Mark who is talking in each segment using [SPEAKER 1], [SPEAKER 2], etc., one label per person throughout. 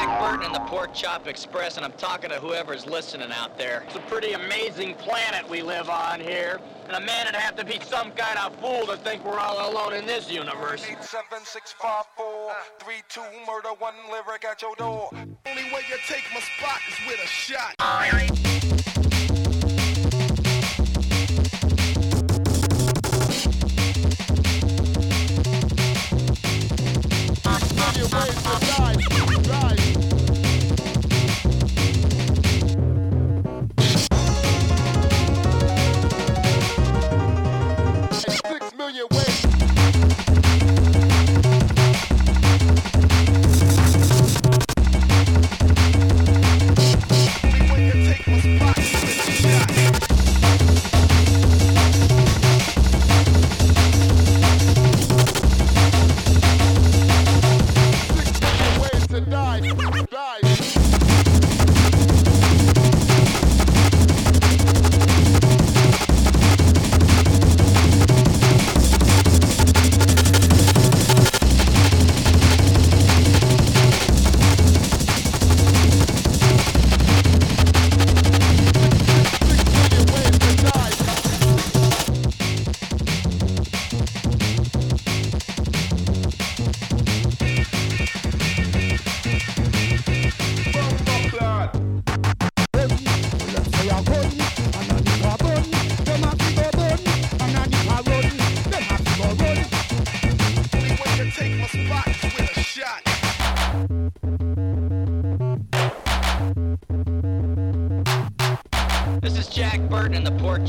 [SPEAKER 1] Jack Burton and the Pork Chop Express, and I'm talking to whoever's listening out there. It's a pretty amazing planet we live on here, and a man would have to be some kind of fool to think we're all alone in this universe.
[SPEAKER 2] 87654 32 murder, one lyric at your door. Only way you take my spot is with a shot.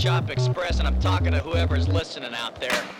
[SPEAKER 1] Chop Express, and I'm talking to whoever's listening out there.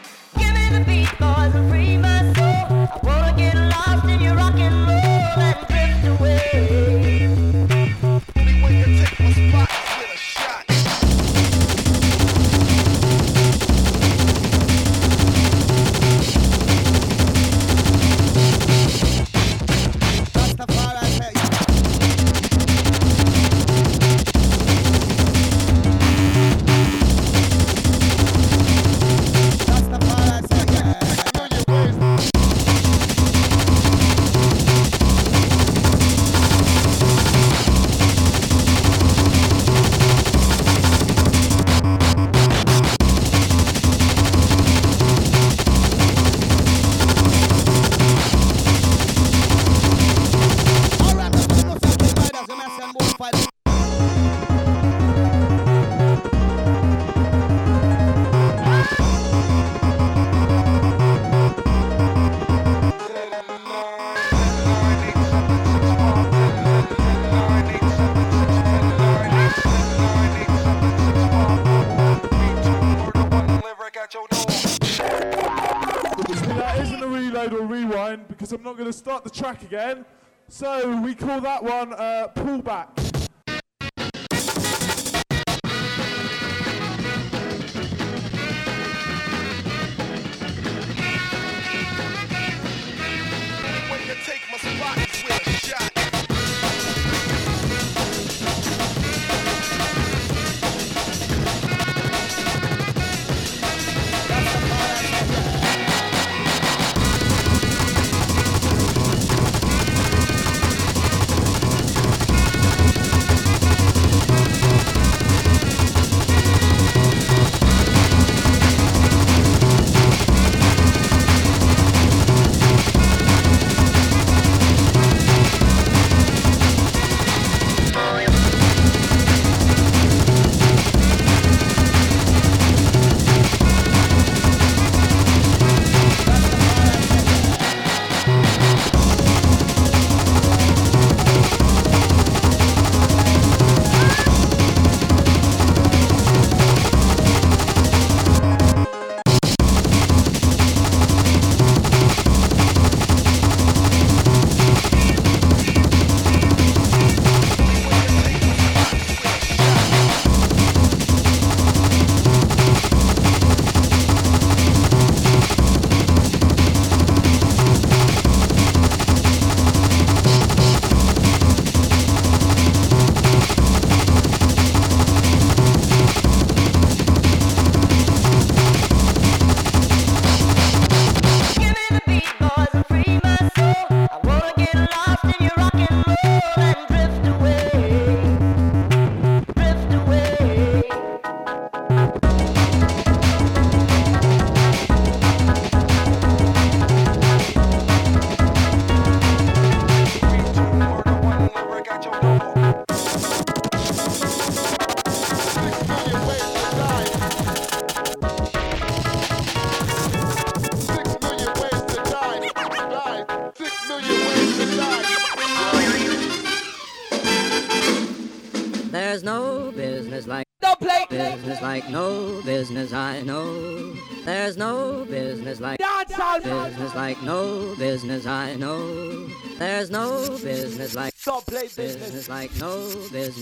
[SPEAKER 3] Because I'm not going to start the track again. So we call that one uh, pullback.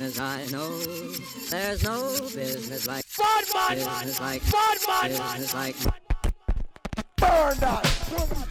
[SPEAKER 4] business I know. There's no business like
[SPEAKER 5] fun,
[SPEAKER 4] business like fun, business like
[SPEAKER 5] burn that.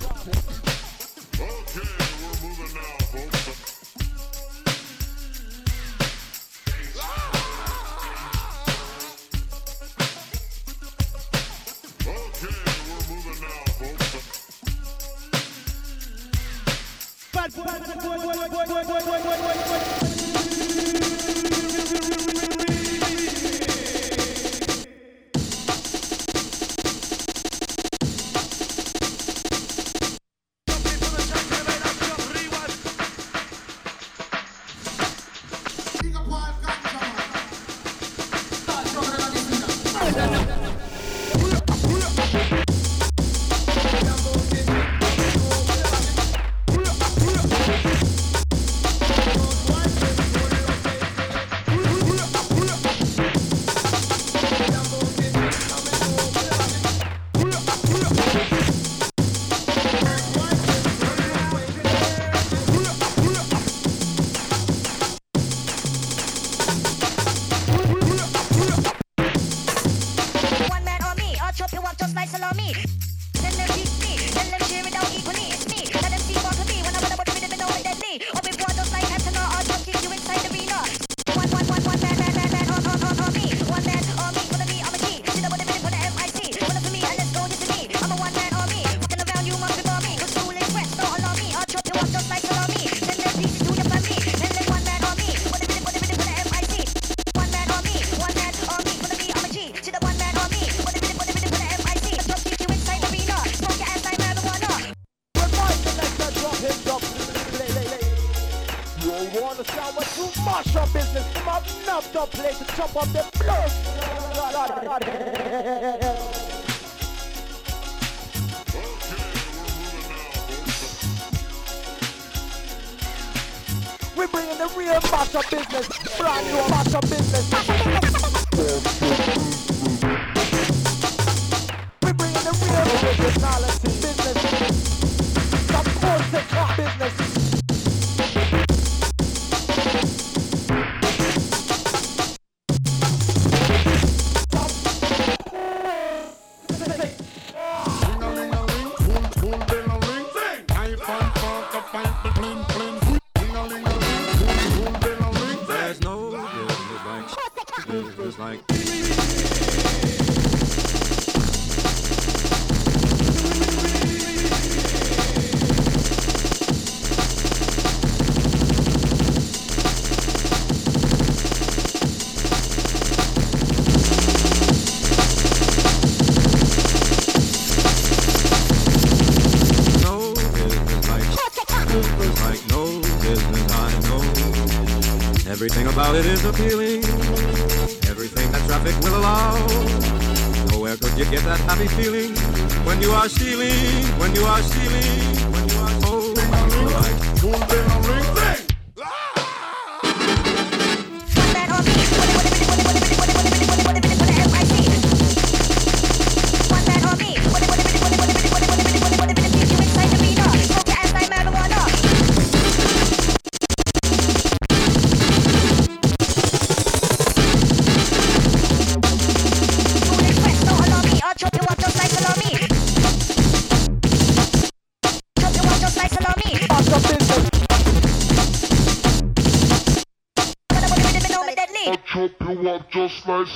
[SPEAKER 6] It is
[SPEAKER 7] appealing.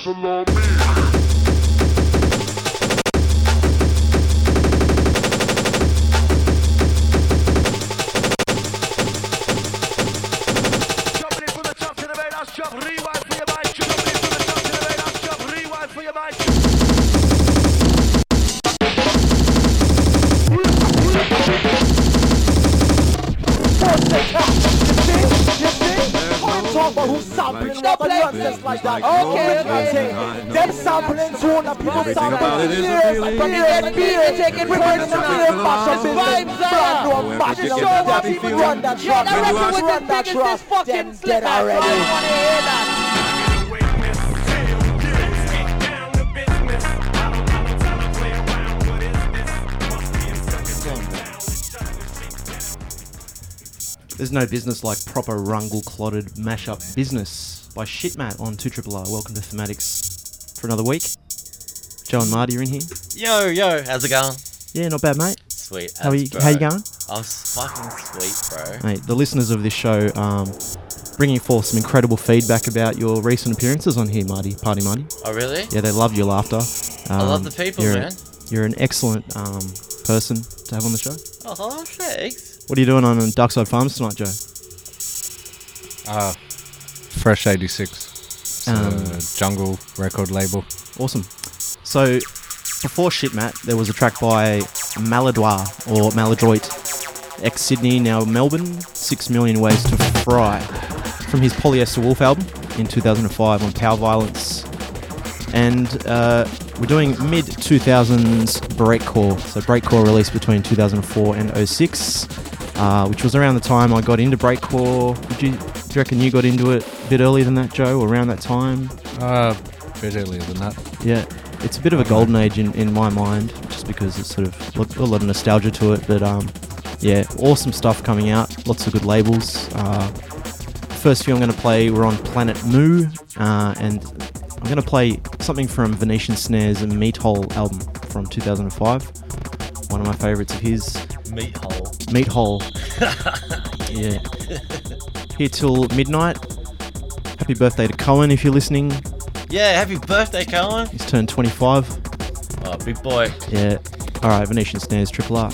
[SPEAKER 7] Barcelona. like.
[SPEAKER 5] Okay, okay. Sampling tune people sampling years, the NBA Brand new
[SPEAKER 7] show what.
[SPEAKER 5] Run that.
[SPEAKER 7] Yeah,
[SPEAKER 5] record the biggest fucking slip. I.
[SPEAKER 8] There's no business like proper rungle clotted mash-up business by Shitmat on 2 Triple R. Welcome to Thematics for another week. Joe and Marty are in here.
[SPEAKER 9] Yo, yo, how's it going?
[SPEAKER 8] Yeah, not bad, mate.
[SPEAKER 9] Sweet.
[SPEAKER 8] How are you,
[SPEAKER 9] as, bro.
[SPEAKER 8] how you going?
[SPEAKER 9] I'm fucking sweet, bro.
[SPEAKER 8] Mate, the listeners of this show um, bringing forth some incredible feedback about your recent appearances on here, Marty. Party Marty.
[SPEAKER 9] Oh, really?
[SPEAKER 8] Yeah, they love your laughter.
[SPEAKER 9] I love
[SPEAKER 8] Um,
[SPEAKER 9] the people,
[SPEAKER 8] you're a-
[SPEAKER 9] man.
[SPEAKER 8] you're an excellent um, person to have on the show.
[SPEAKER 9] Oh, thanks.
[SPEAKER 8] What are you doing on Darkside Farms tonight, Joe?
[SPEAKER 10] Uh, Fresh 86. It's a
[SPEAKER 8] Um,
[SPEAKER 10] jungle record label.
[SPEAKER 8] Awesome. So, before Shitmat, there was a track by Maladroit or Maladroit, ex Sydney, now Melbourne, Six Million Ways to Fry, from his Polyester Wolf album in 2005 on Power Violence. And uh, we're doing mid 2000s breakcore. So, breakcore released between 2004 and 06, uh, which was around the time I got into breakcore. Did you, do you reckon you got into it a bit earlier than that, Joe, or around that time?
[SPEAKER 10] Uh, bit earlier than that.
[SPEAKER 8] Yeah, it's a bit of a golden age in, in my mind, just because it's sort of got a lot of nostalgia to it. But um, yeah, awesome stuff coming out. Lots of good labels. Uh, first few I'm going to play were on Planet Mu, uh, and I'm going to play something from Venetian Snares' Meat Hole album from 2005. One of my favorites of his.
[SPEAKER 9] Meat hole.
[SPEAKER 8] Meat Hole. yeah. Here till midnight. Happy birthday to Cohen if you're listening.
[SPEAKER 9] Yeah, happy birthday, Colin.
[SPEAKER 8] He's turned 25.
[SPEAKER 9] Oh, big boy.
[SPEAKER 8] Yeah. All right, Venetian Snares, Triple R.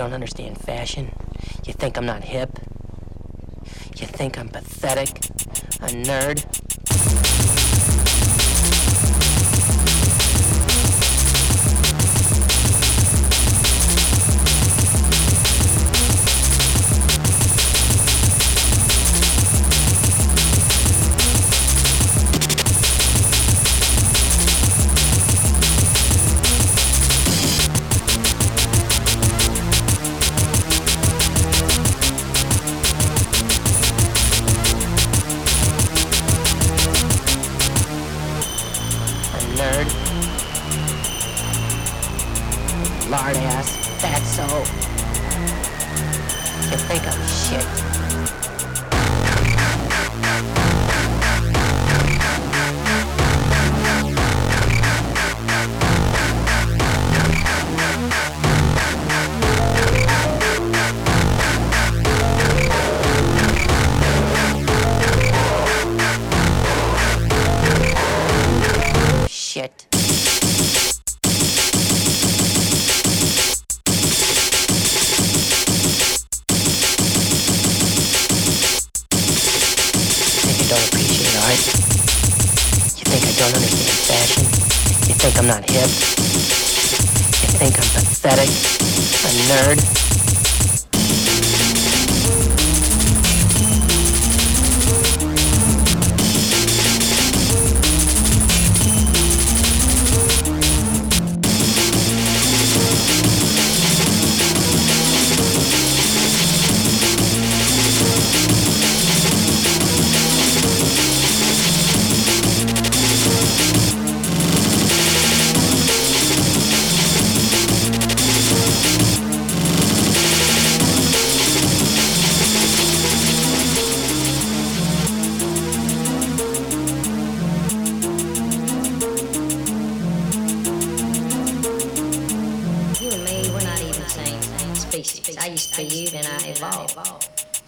[SPEAKER 11] don't
[SPEAKER 12] understand fashion? You think I'm not hip? You think I'm pathetic? A nerd?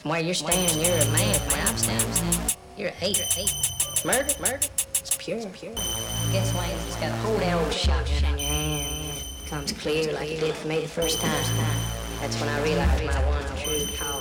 [SPEAKER 13] From where you're standing, you're a man. From where I'm standing, you're an ape. Murder, murder, it's pure, it's pure. Guess what? Just got a whole that old shotgun in your hand. Comes clear like it did for me the first time. That's when I realized my one true calling.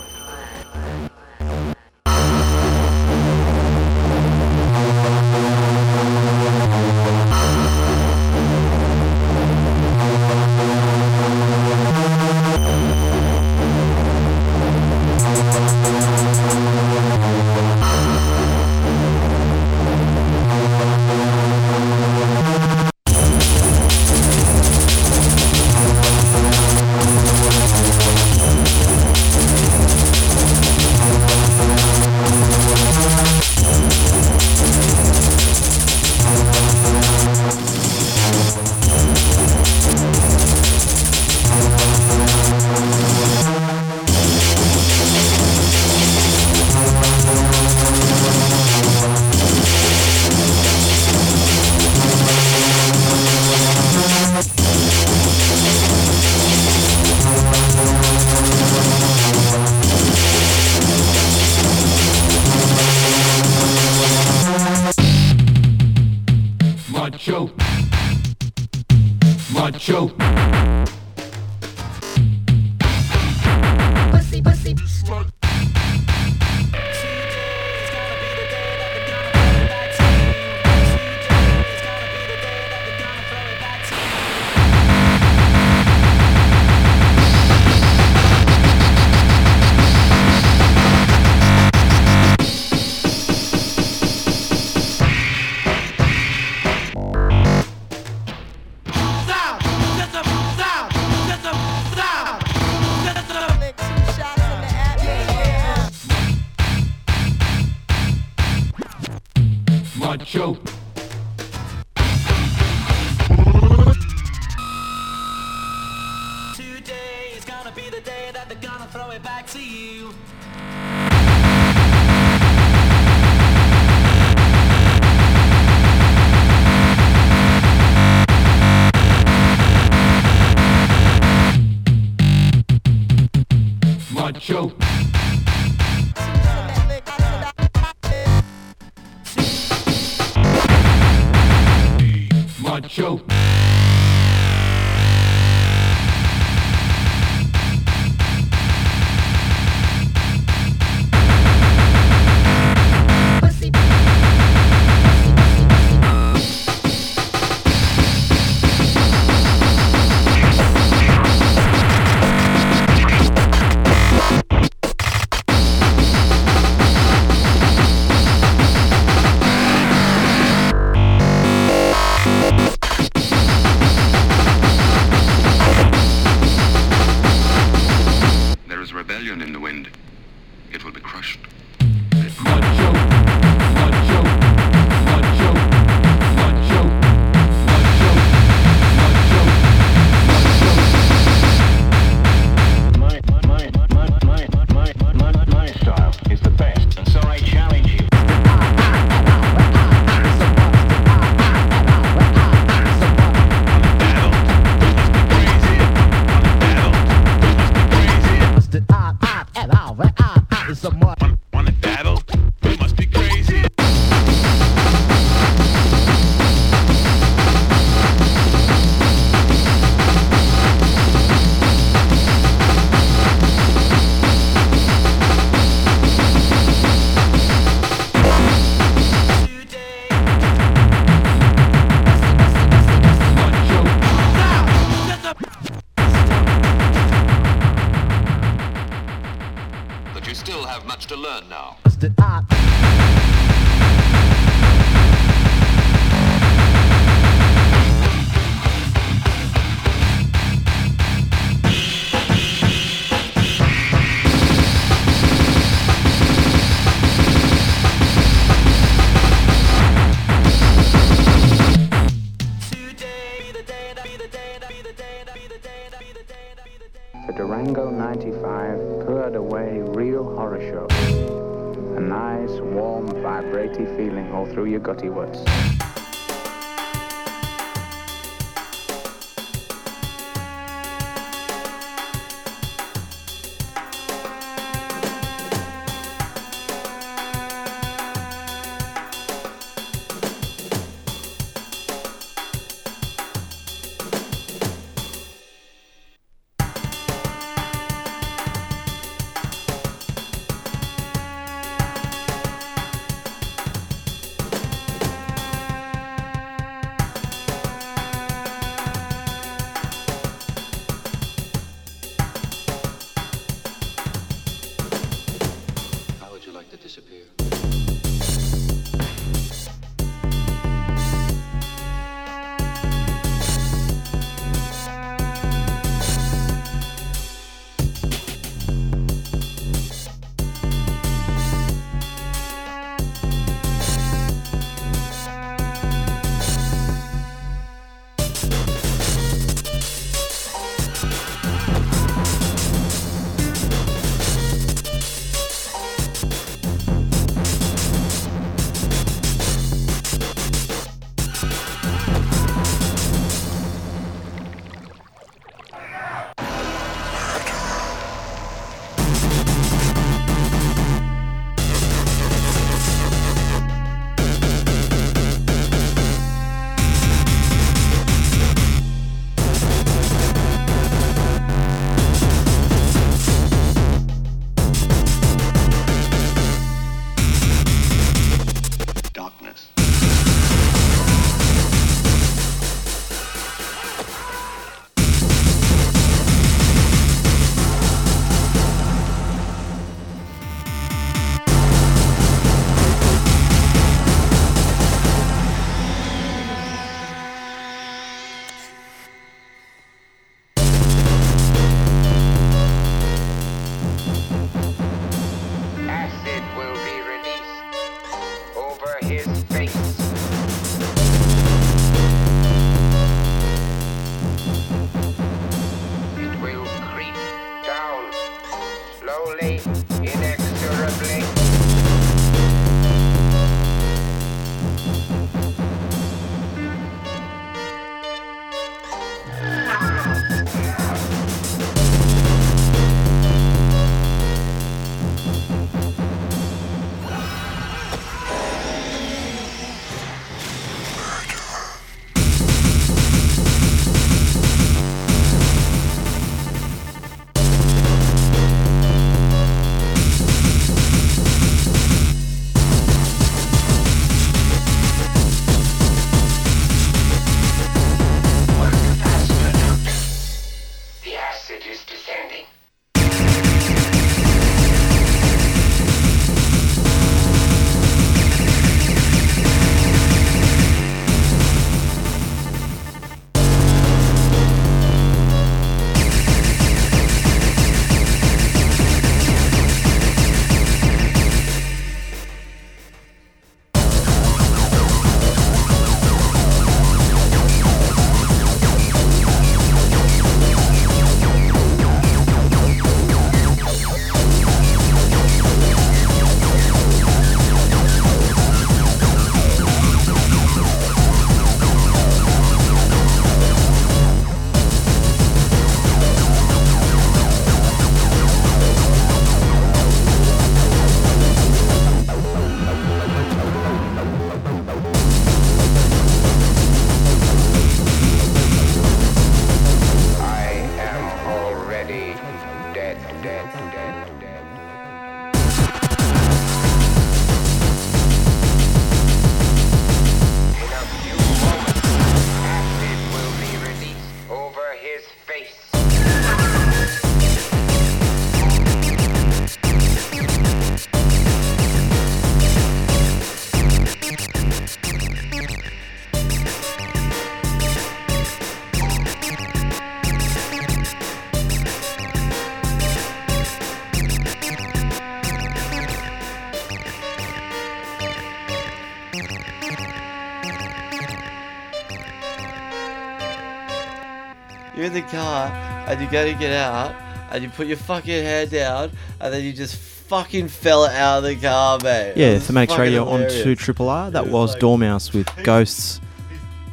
[SPEAKER 9] In the car and you go to get out and you put your fucking hand down and then you just fucking fell out of the car, mate.
[SPEAKER 8] Yeah,
[SPEAKER 9] It was
[SPEAKER 8] Thematics
[SPEAKER 9] fucking
[SPEAKER 8] Radio on
[SPEAKER 9] hilarious.
[SPEAKER 8] 2 Triple R. That was Doormouse with Ghosts.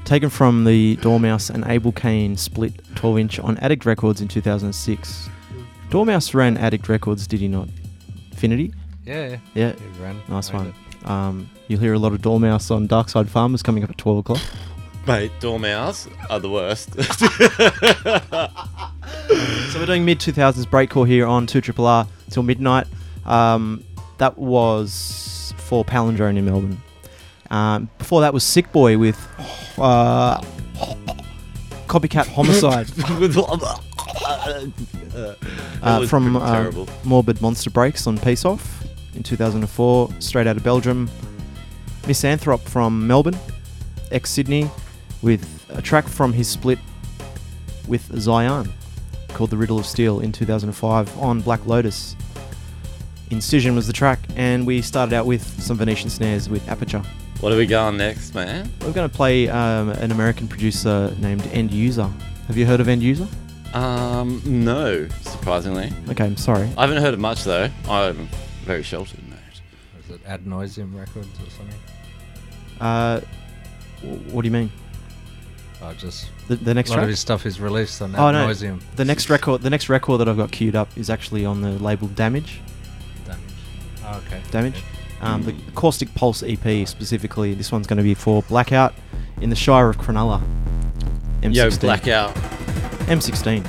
[SPEAKER 8] Taken from the Doormouse and Abelcain split 12 inch on Addict Records in 2006. Doormouse ran Addict Records, did he not? Infinity?
[SPEAKER 10] Yeah, yeah.
[SPEAKER 8] Yeah.
[SPEAKER 10] He ran-
[SPEAKER 8] nice one. Um, you'll hear a lot of Doormouse on Darkside Farmers coming up at 12 o'clock.
[SPEAKER 9] Mate, Doormouse are the worst.
[SPEAKER 8] So we're doing mid 2000s breakcore here on 2 Triple R till midnight. Um, that was for Palindrome in Melbourne. Um, before that was Sickboy with uh, Copycat Homicide. Uh, from uh. Morbid Monster Breaks on Peace Off in 2004, straight out of Belgium. Misanthrope from Melbourne, ex Sydney, with a track from his split with Zion called The Riddle of Steel in 2005 on Black Lotus. Incision was the track, and we started out with some Venetian snares with Aaperture.
[SPEAKER 9] What are we going next, man?
[SPEAKER 8] We're going to play um, an American producer named Enduser. Have you heard of Enduser?
[SPEAKER 9] Um, no, surprisingly.
[SPEAKER 8] Okay, I'm sorry.
[SPEAKER 9] I haven't heard of much though. I'm very sheltered, in that.
[SPEAKER 10] Is it Ad Noiseam Records or something?
[SPEAKER 8] Uh, what do you mean?
[SPEAKER 10] Oh, just
[SPEAKER 8] The, the next
[SPEAKER 10] a lot
[SPEAKER 8] track?
[SPEAKER 10] of his stuff is released on Ad
[SPEAKER 8] Oh no,
[SPEAKER 10] Nauseum.
[SPEAKER 8] the next record, the next record that I've got queued up is actually on the label Damage.
[SPEAKER 10] Damage. Oh, okay.
[SPEAKER 8] Damage. Um, the Caustic Pulse EP specifically. This one's going to be for Blackout in the Shire of Cronulla. M16.
[SPEAKER 9] Yo, Blackout.
[SPEAKER 8] M16.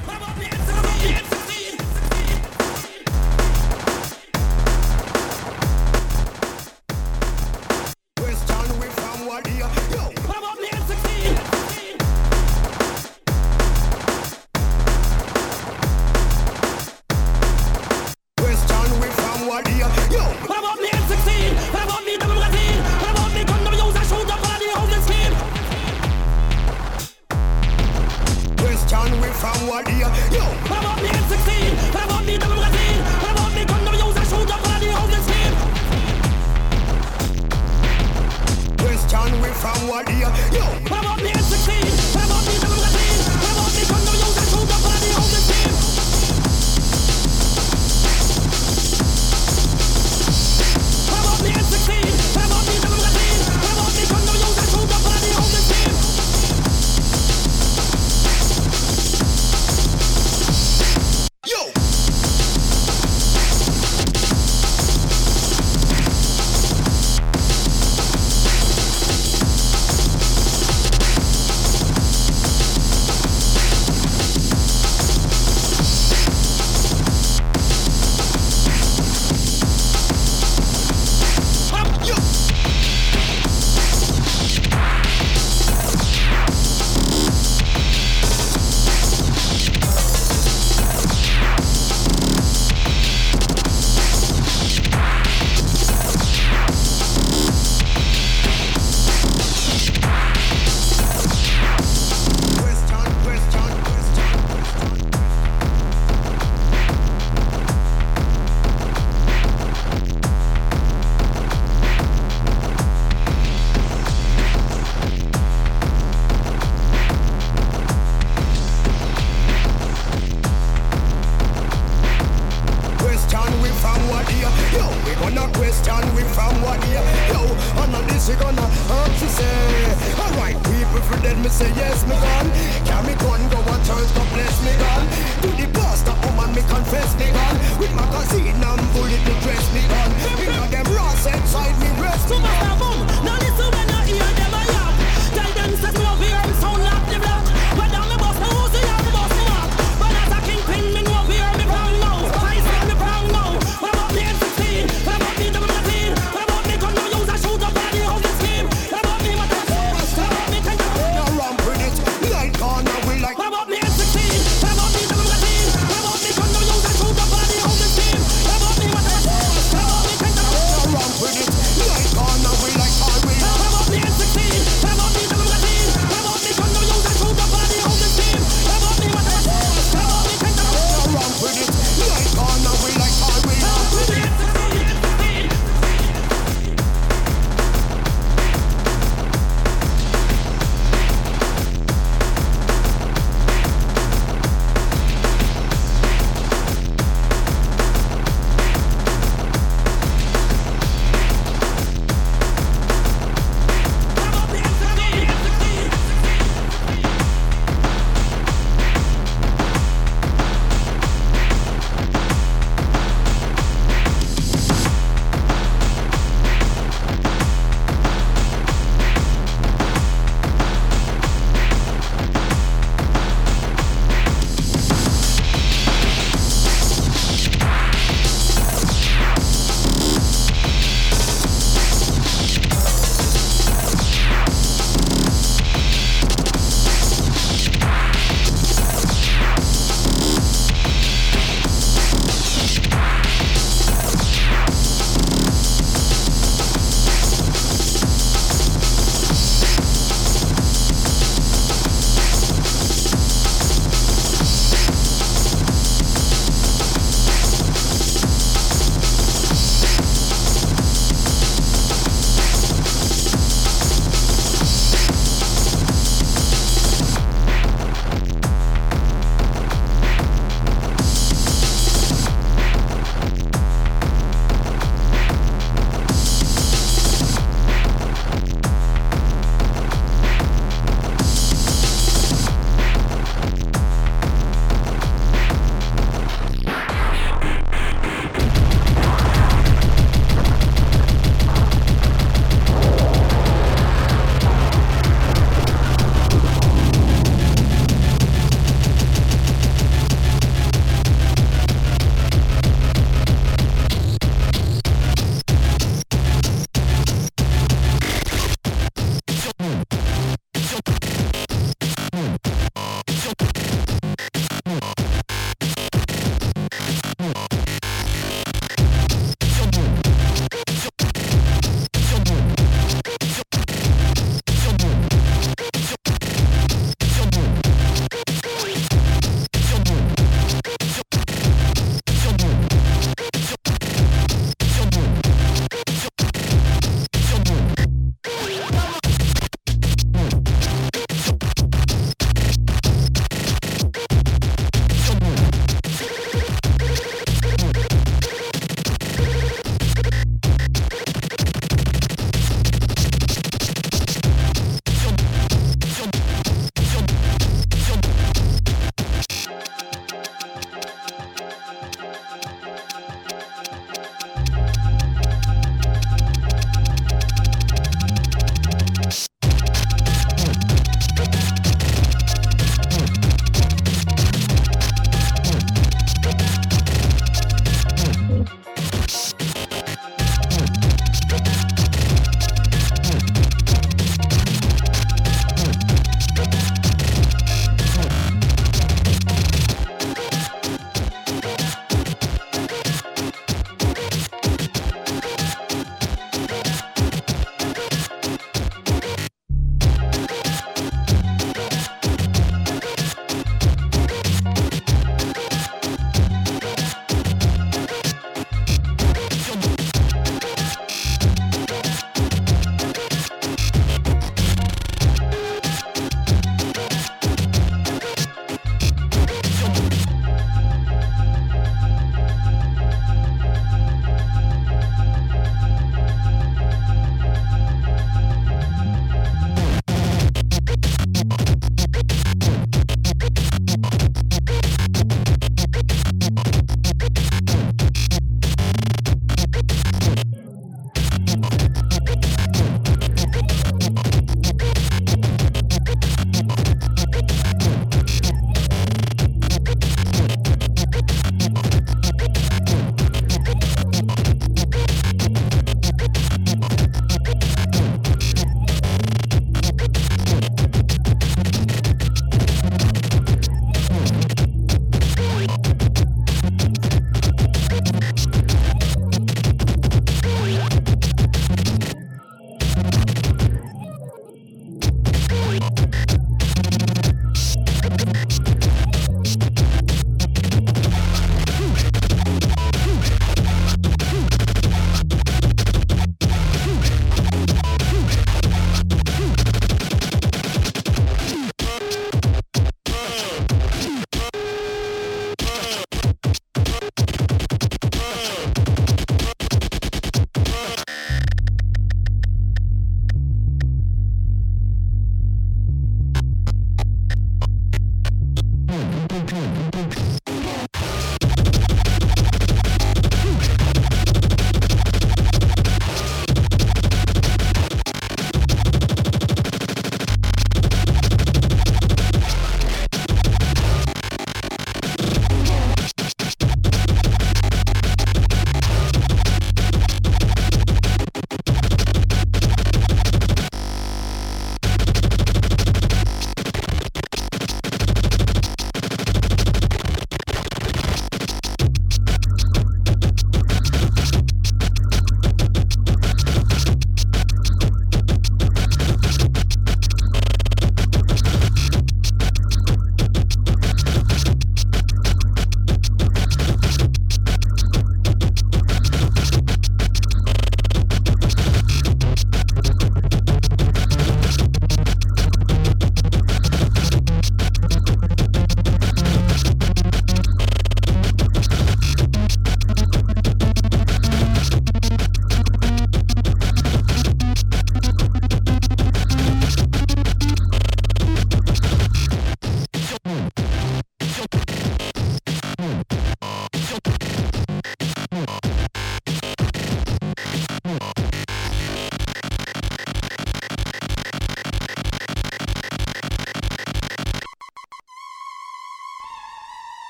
[SPEAKER 2] Gonna we from what here? Yo, on this we gonna hurt you say. Alright, people for dead me say yes me gun. Can me gun go and church go bless me gun. To the pastor woman me confess me gun. With magazine and bullet me dress me gun. Because them rats inside me rest me gun.
[SPEAKER 13] boom. Now listen when I hear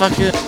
[SPEAKER 13] And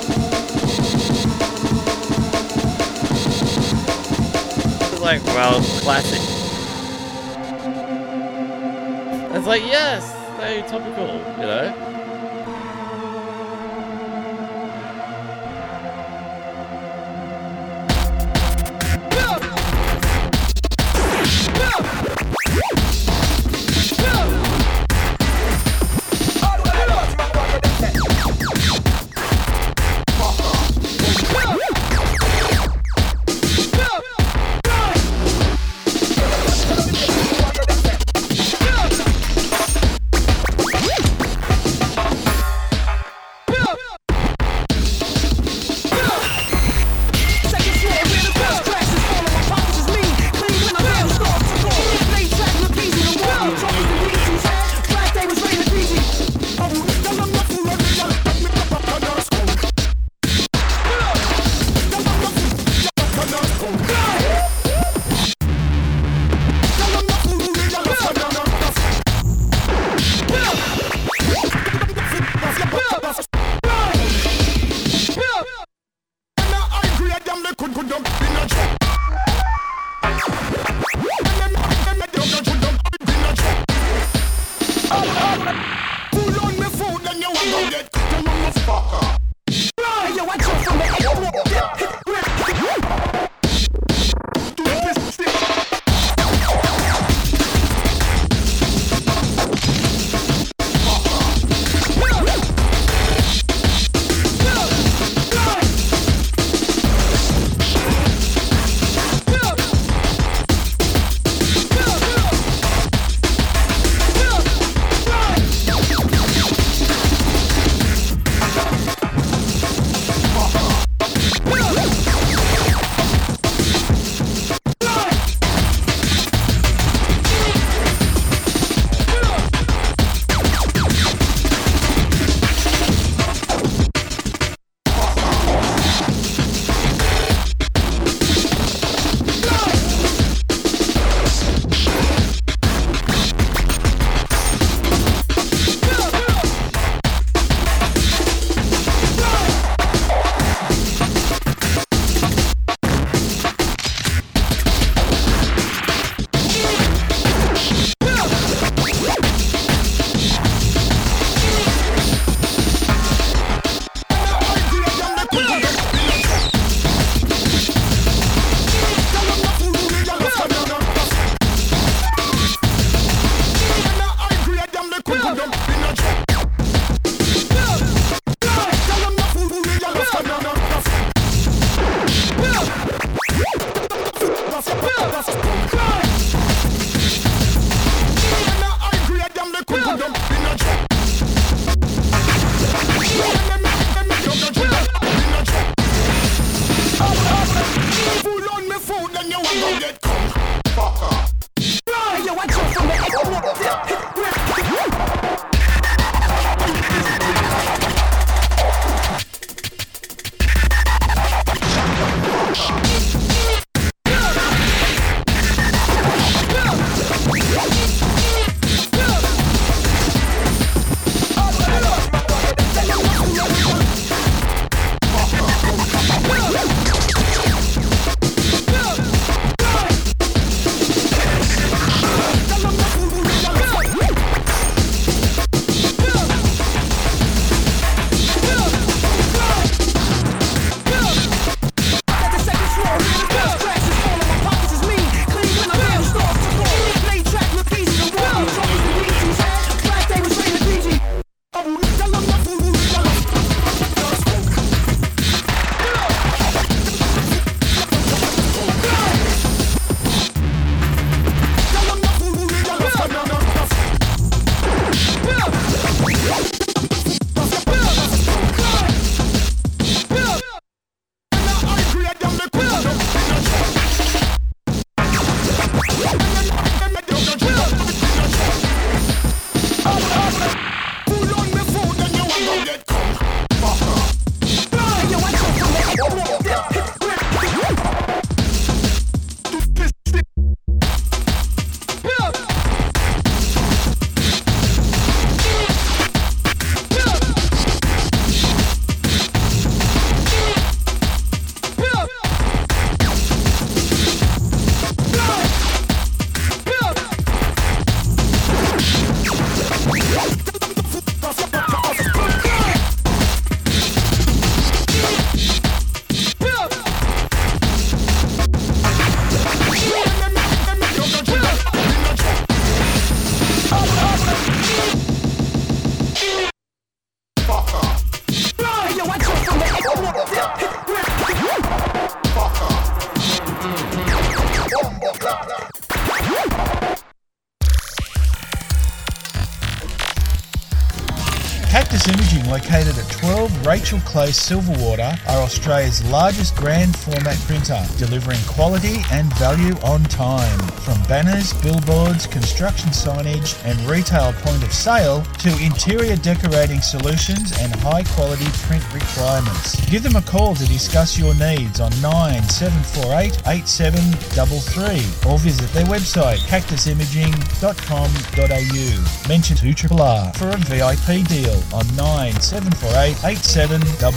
[SPEAKER 14] Silverwater, are Australia's largest grand format printer, delivering quality and value on time. From banners, billboards, construction signage, and retail point of sale to interior decorating solutions and high quality print requirements. Give them a call to discuss your needs on 9748 8733 or visit their website cactusimaging.com.au. Mention 2RRR for a VIP deal on 9748 8733.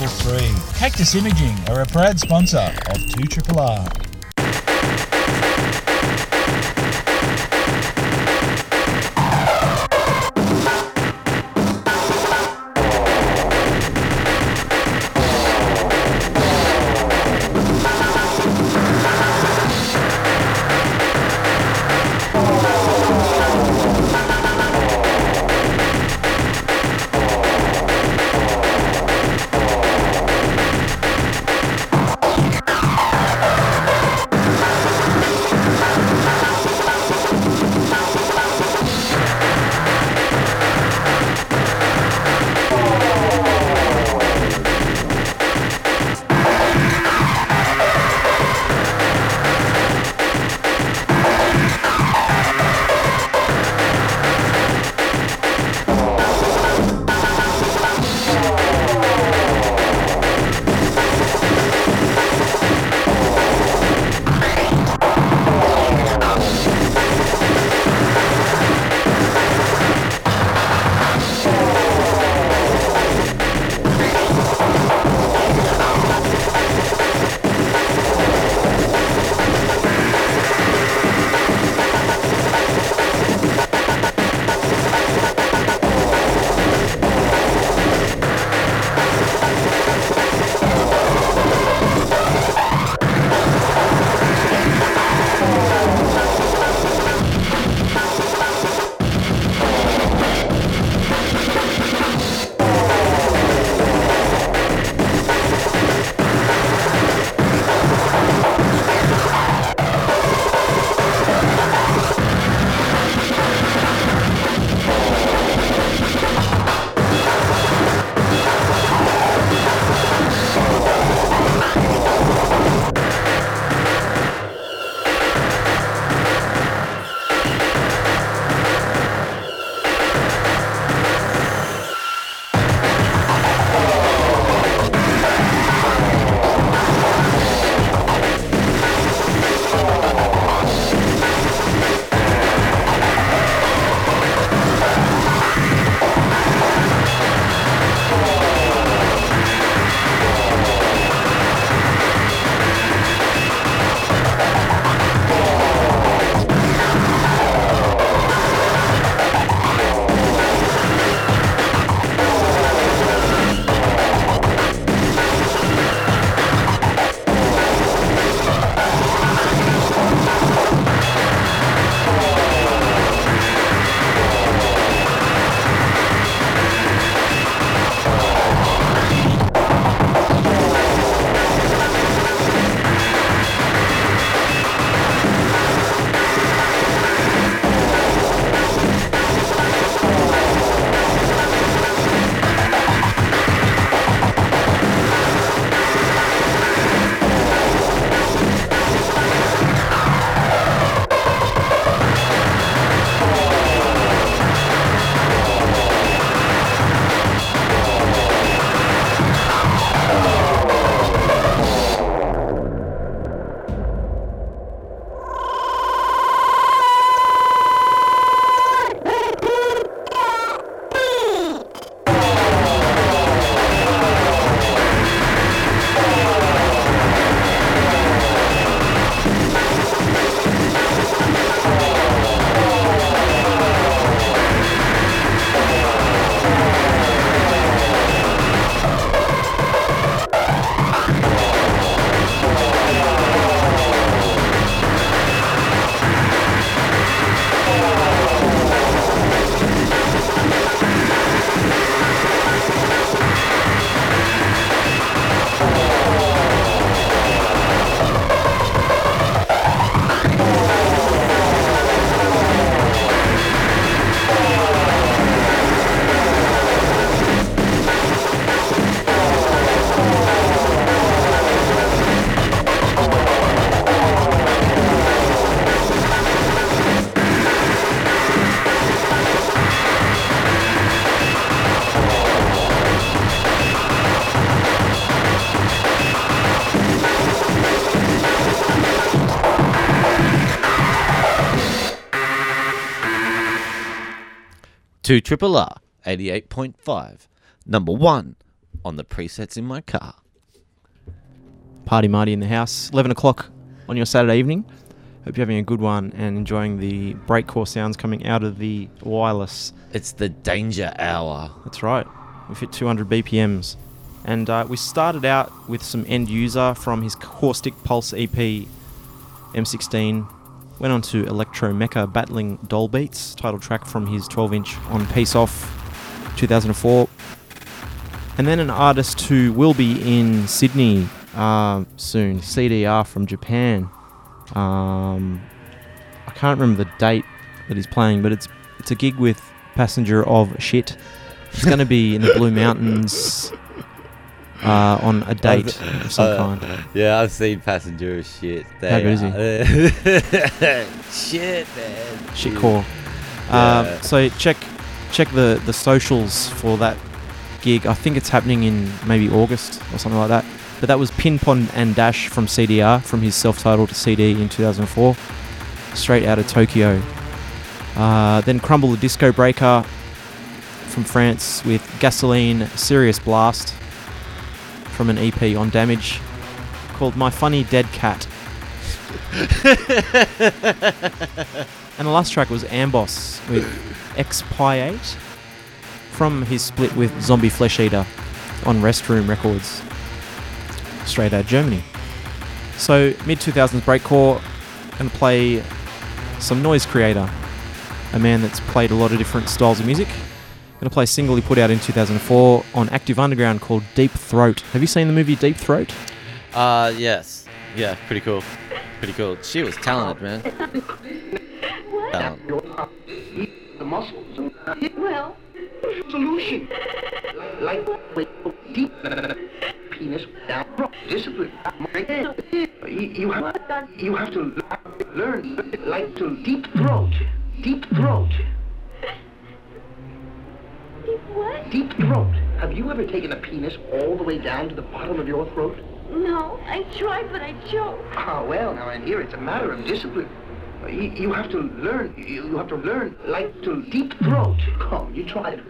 [SPEAKER 14] Cactus Imaging are a proud sponsor of 2RRR.
[SPEAKER 9] To Triple R 88.5, number one on the presets in my car.
[SPEAKER 8] Party Marty in the house. 11 o'clock on your Saturday evening. Hope you're having a good one and enjoying the breakcore sounds coming out of the wireless.
[SPEAKER 9] It's the danger hour.
[SPEAKER 8] That's right. We've hit 200 BPMs. And uh, we started out with some Enduser from his Caustic Pulse EP M16. Went on to Electromeca Battling Doll Beats, title track from his 12 inch on Peace Off 2004. And then an artist who will be in Sydney uh, soon, CDR from Japan. Um, I can't remember the date that he's playing, but it's it's a gig with Passenger of Shit. It's going to be in the Blue Mountains uh, on a date of some
[SPEAKER 9] Uh,
[SPEAKER 8] kind.
[SPEAKER 9] Yeah, I've seen Passenger Shit. They
[SPEAKER 8] How good is he?
[SPEAKER 9] shit, man.
[SPEAKER 8] Shit core.
[SPEAKER 9] Yeah.
[SPEAKER 8] Um, so check check the the socials for that gig. I think it's happening in maybe August or something like that. But that was Pinpon and Dash from CDR from his self-titled CD in 2004, straight out of Tokyo. Uh, then Krumble the Discobreaker from France with Gazoline Serious Blast from an EP on Damage called My Funny Dead Cat. and the last track was Amboss with 8 from his split with Zombie Flesh Eater on Restroom Records, straight out of Germany. So, mid 2000s breakcore, gonna play some Noize Creator, a man that's played a lot of different styles of music. Gonna play a single he put out in 2004 on Active Underground called Deep Throat. Have you seen the movie Deep Throat?
[SPEAKER 9] Uh, yes. Yeah, pretty cool. Pretty cool. She was talented, man. Talent.
[SPEAKER 15] The muscles. Well, solution. Like wait, deep penis down. Discipline. You, you have you have to learn like to deep throat. Deep throat. Deep what? Deep throat. Have you ever taken a penis all the way down to the bottom of your throat?
[SPEAKER 16] No, I tried, but I choked.
[SPEAKER 15] Ah, well, now and here it's a matter of discipline. You, you have to learn. You, you have to learn like to deep throat. Come, you try it.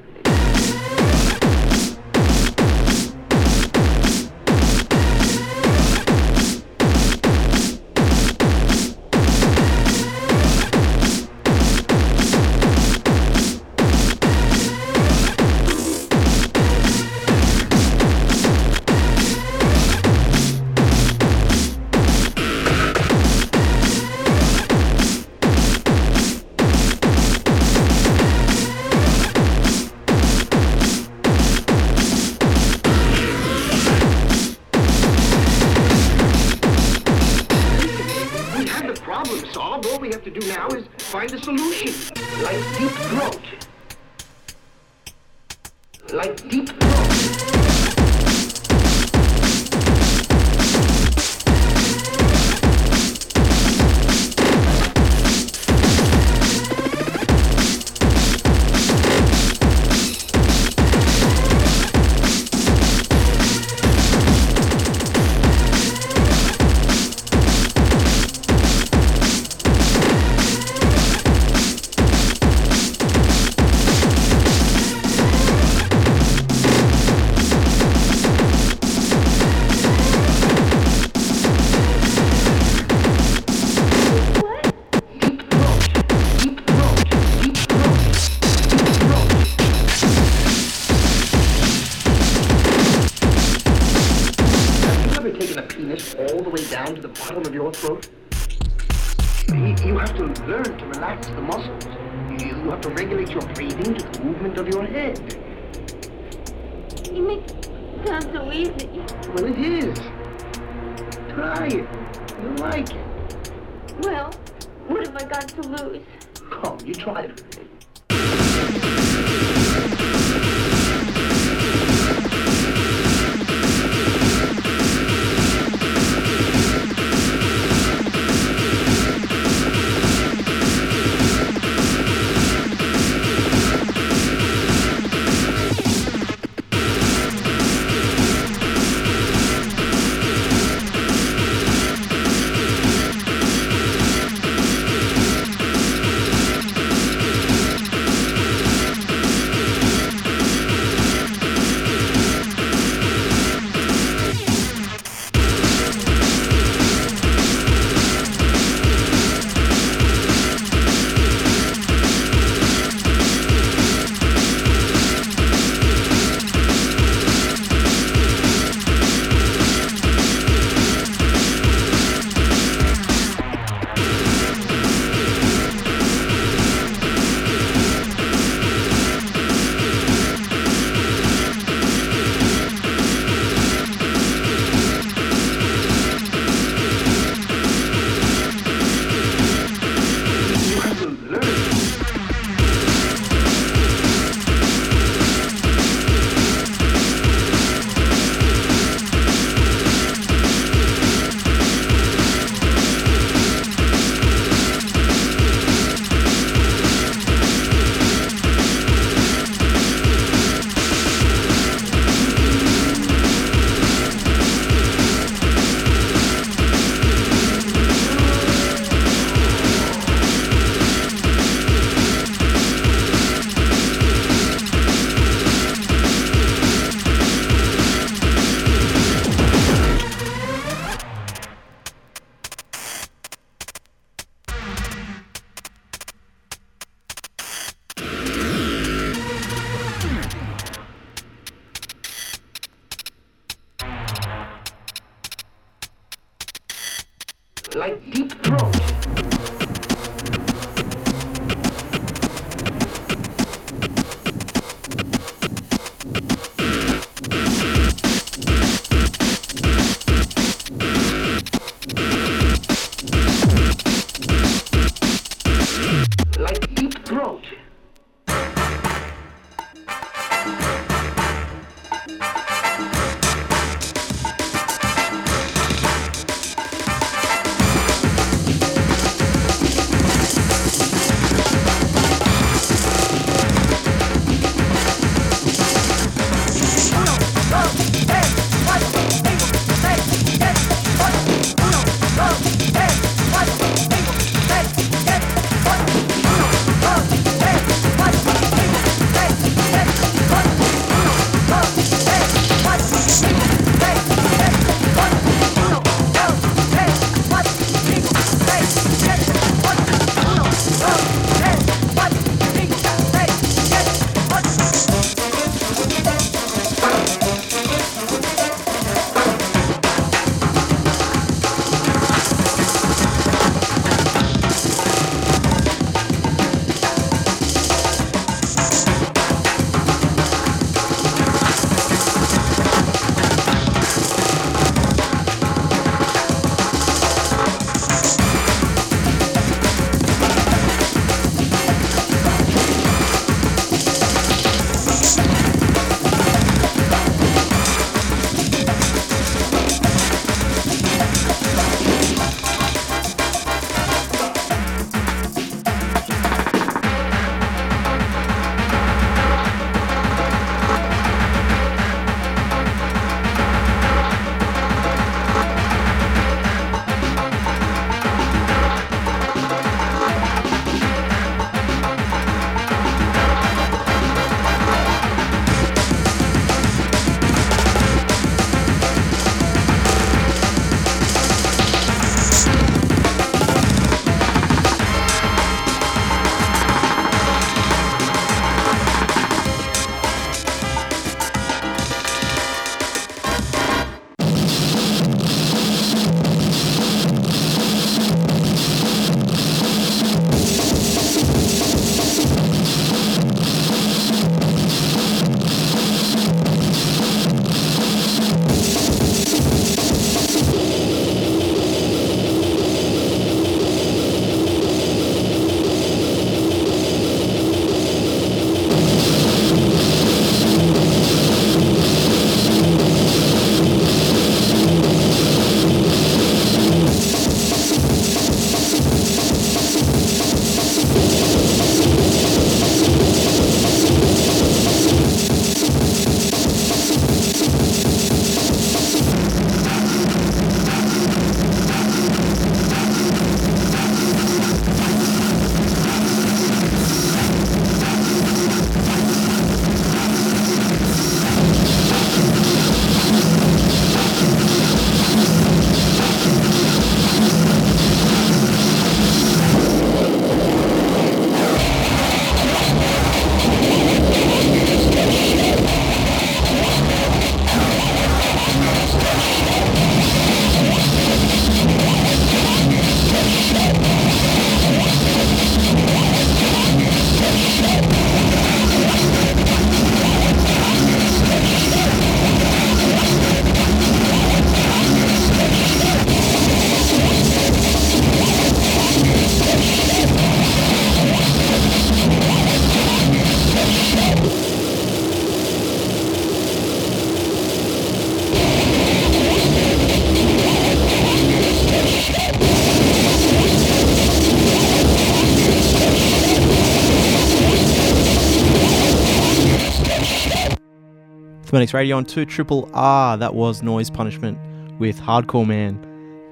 [SPEAKER 8] Thematics Radio on 2 Triple R. That was Noize Punishment with Hardcore Man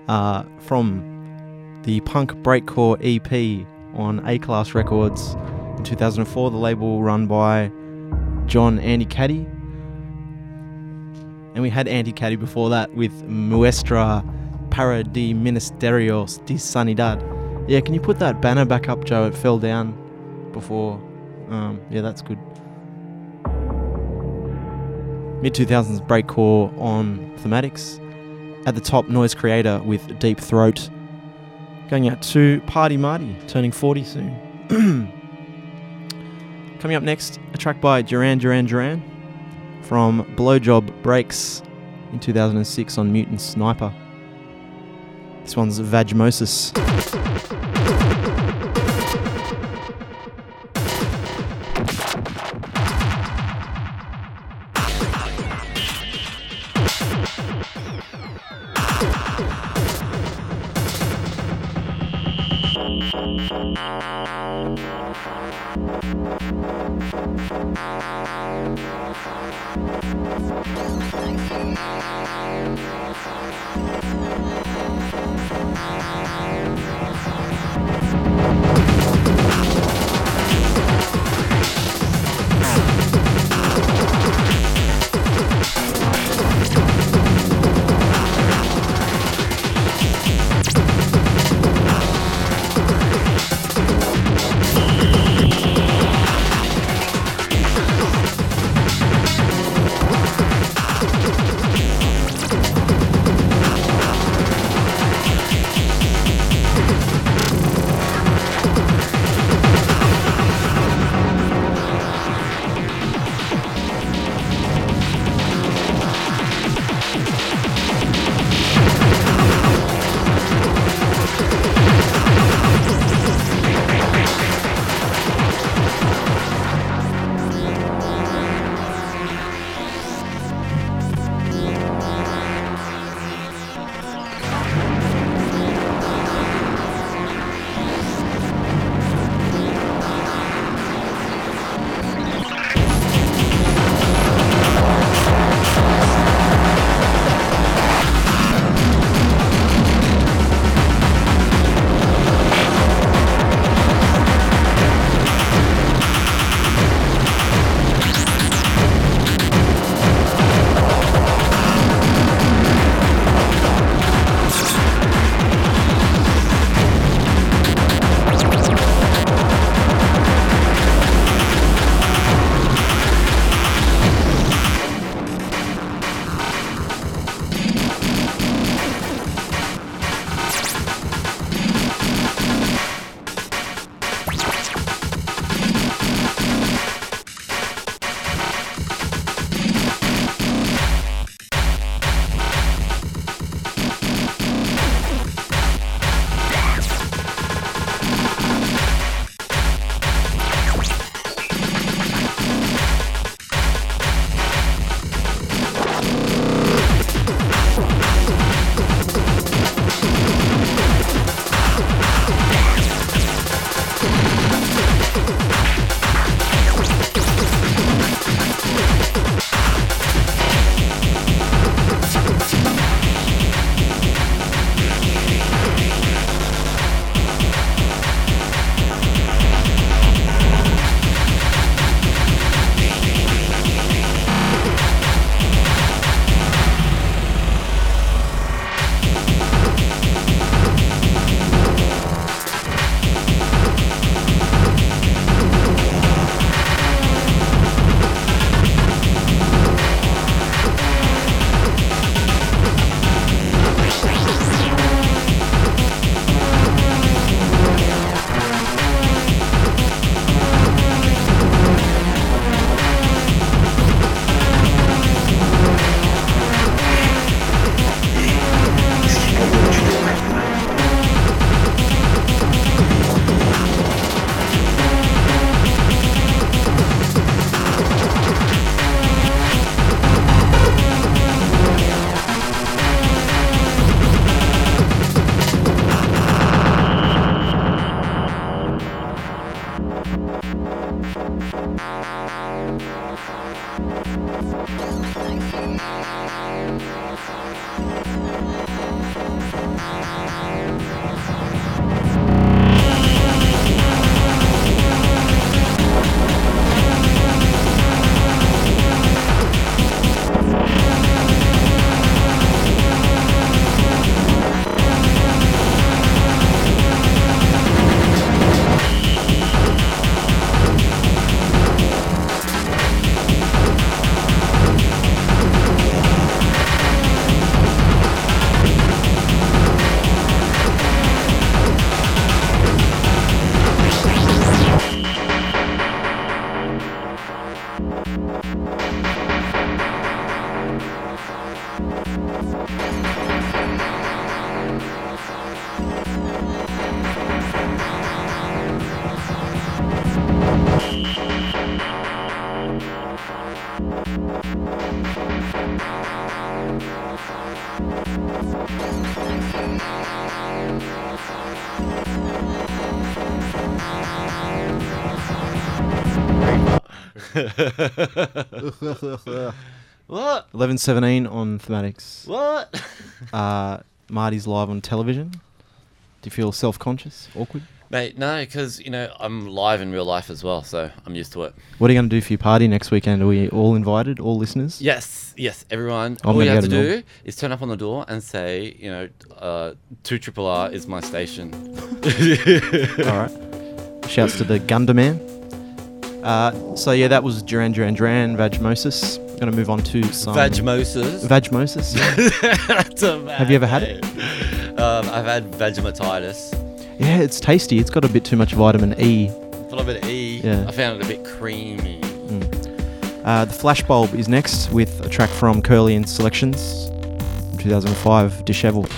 [SPEAKER 8] uh, from the Punk Breakcore EP on A Class Records in 2004, the label run by John Anti-Kati. And we had Anti-Kati before that with Muestra para de Ministerios de Sanidad. Yeah, can you put that banner back up, Joe? It fell down before. Um, yeah, that's good. Mid 2000s breakcore on Thematics. At the top, Noize Creator with Deep Throat. Going out to Party Marty, turning 40 soon. Coming up next, a track by Duran Duran Duran from Blowjob Breaks in 2006 on Mutant Sniper. This one's Vagmosis.
[SPEAKER 9] What?
[SPEAKER 8] 11.17 on Thematics.
[SPEAKER 9] What?
[SPEAKER 8] Uh, Marty's live on television. Do you feel self-conscious, awkward?
[SPEAKER 9] Mate, no, because you know I'm live in real life as well, so I'm used to it.
[SPEAKER 8] What are you going to do for your party next weekend? Are we all invited, all listeners?
[SPEAKER 9] Yes, yes, everyone.
[SPEAKER 8] I'm
[SPEAKER 9] all you have to do is turn up on the door and say, you know, uh, two triple R is my station.
[SPEAKER 8] All right. Shouts to the Gunda Man. Uh, so yeah, that was Duran Duran Duran Vagmosis. Going to move on to some
[SPEAKER 9] Vagmosis?
[SPEAKER 8] Vagmosis. yeah. Have you ever had it?
[SPEAKER 9] Um, I've had Vegematitis.
[SPEAKER 8] Yeah, it's tasty. It's got a bit too much vitamin E.
[SPEAKER 9] A little bit of E.
[SPEAKER 8] Yeah.
[SPEAKER 9] I found it a bit creamy.
[SPEAKER 8] Uh, the Flashbulb is next with a track from Kirlian Selections, 2005, Disheveled.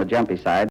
[SPEAKER 17] The jumpy side.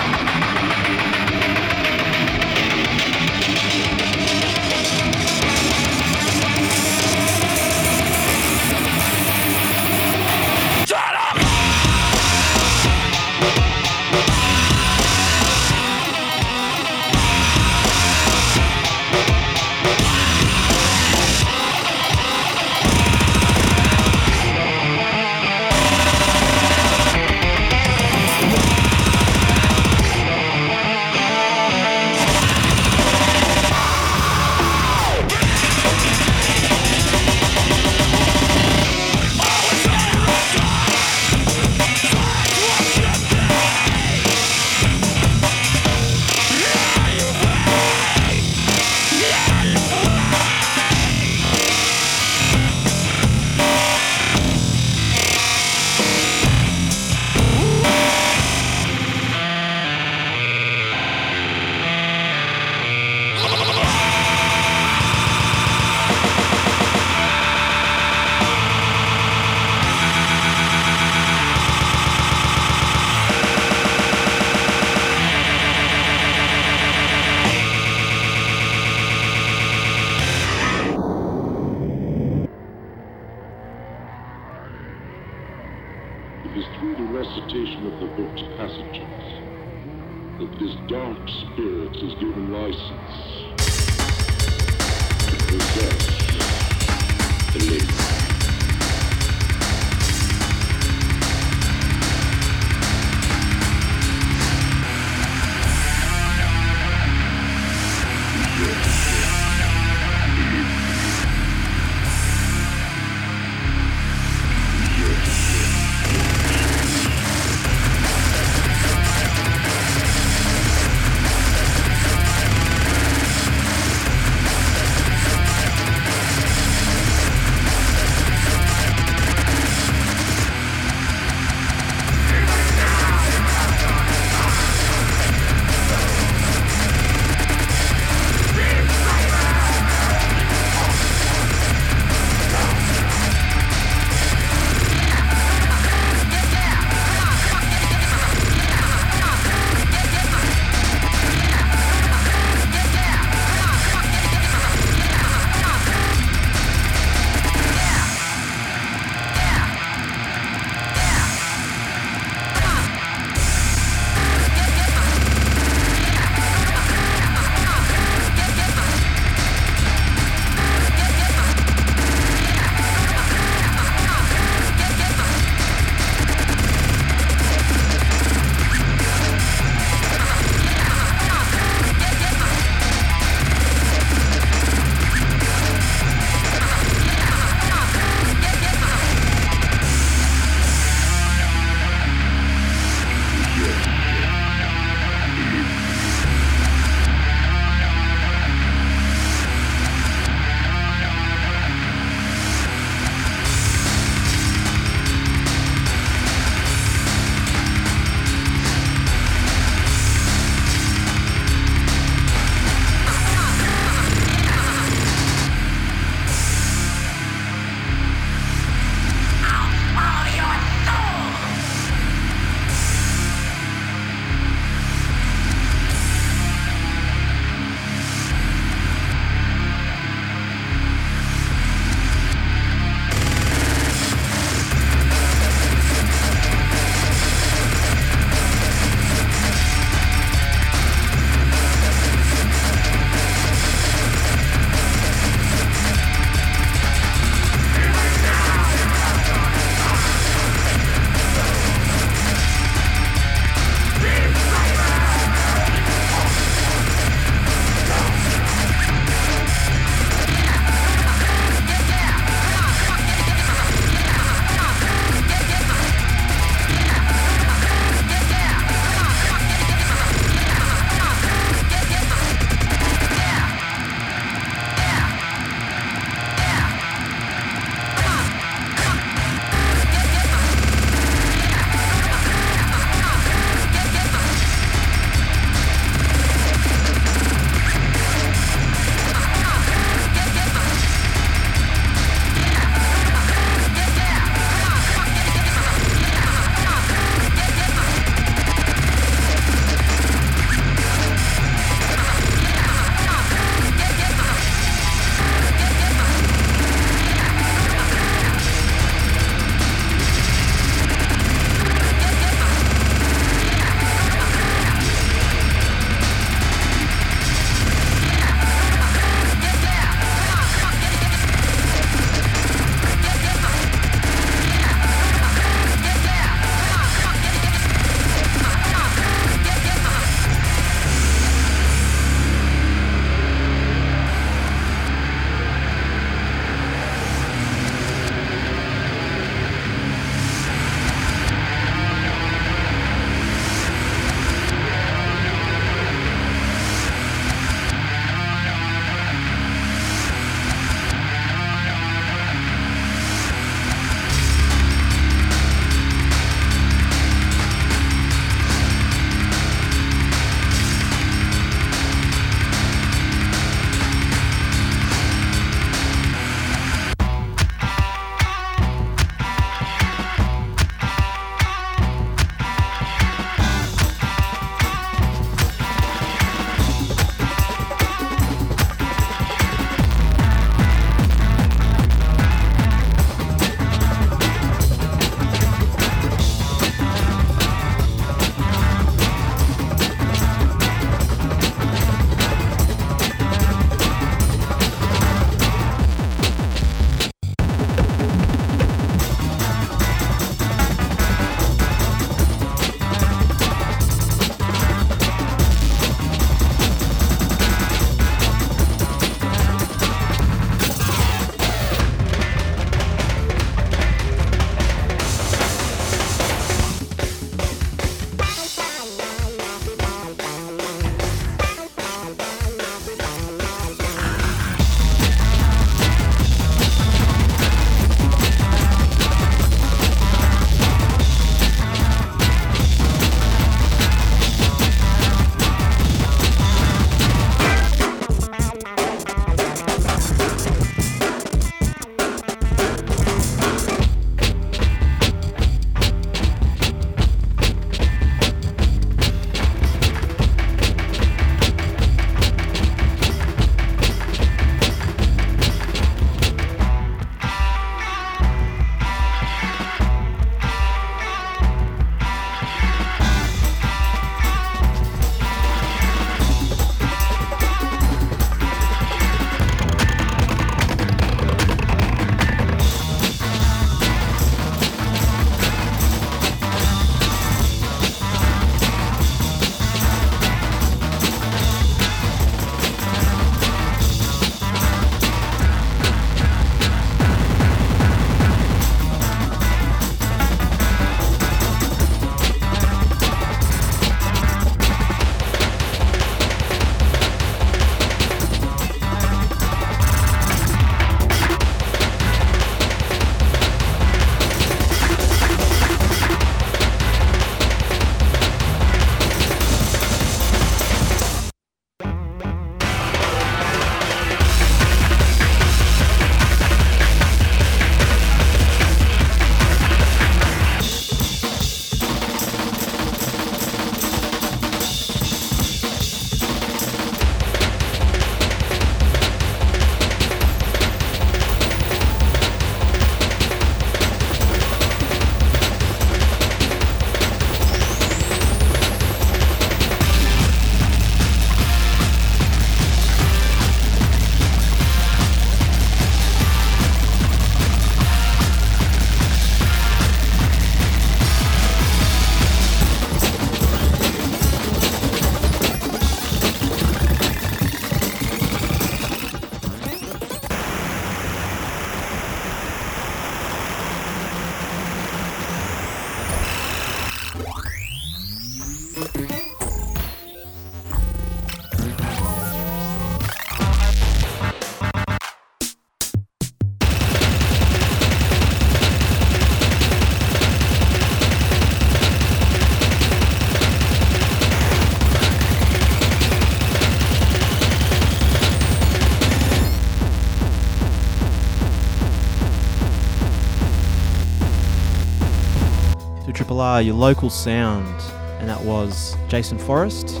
[SPEAKER 8] Your local sound, and that was Jason Forrest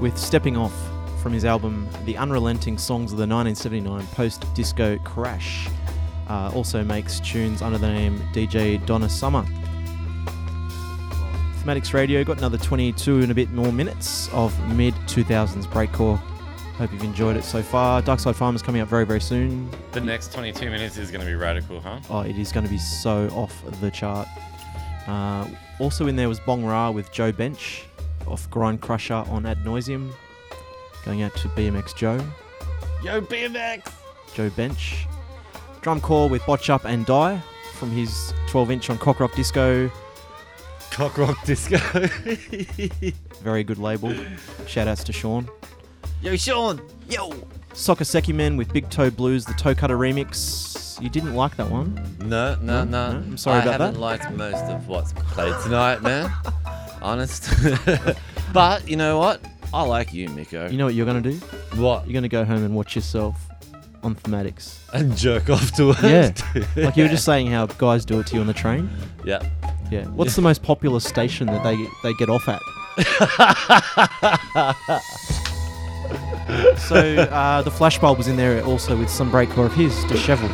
[SPEAKER 8] with Stepping Off from his album The Unrelenting Songs of the 1979 Post Disco Crash. Uh, also makes tunes under the name DJ Donna Summer. Thematics Radio got another 22 and a bit more minutes of mid 2000s breakcore. Hope you've enjoyed it so far. Darkside Farmers coming up very, very soon.
[SPEAKER 18] The next 22 minutes is going to be radical, huh?
[SPEAKER 8] Oh, it is going to be so off the chart. Uh, also in there was Bong-Ra with Jo Bench off Grind Crusher on Ad Noiseam. Going out to BMX Joe.
[SPEAKER 18] Yo, BMX!
[SPEAKER 8] Jo Bench. Drumcorps with Botch Up and Die from his 12 inch on Cock Rock Disco.
[SPEAKER 18] Cock Rock Disco.
[SPEAKER 8] Very good label. Shout outs to Sean.
[SPEAKER 18] Yo, Sean! Yo!
[SPEAKER 8] Sokuseki Men with Big Toe Blues, the Toecutter remix. You didn't like that one?
[SPEAKER 18] No, no, no.
[SPEAKER 8] I'm sorry
[SPEAKER 18] I
[SPEAKER 8] about
[SPEAKER 18] haven't
[SPEAKER 8] that.
[SPEAKER 18] liked most of what's played tonight, man. Honest. but you know what? I like you, Miko.
[SPEAKER 8] You know what you're going to do?
[SPEAKER 18] What?
[SPEAKER 8] You're going to go home and watch yourself on Thematics.
[SPEAKER 18] And jerk off to it.
[SPEAKER 8] Yeah. like you were just saying how guys do it to you on the train.
[SPEAKER 18] Yeah.
[SPEAKER 8] Yeah. What's the most popular station that they they get off at? So uh, the flashbulb was in there also with some breakcore of his, Disheveled.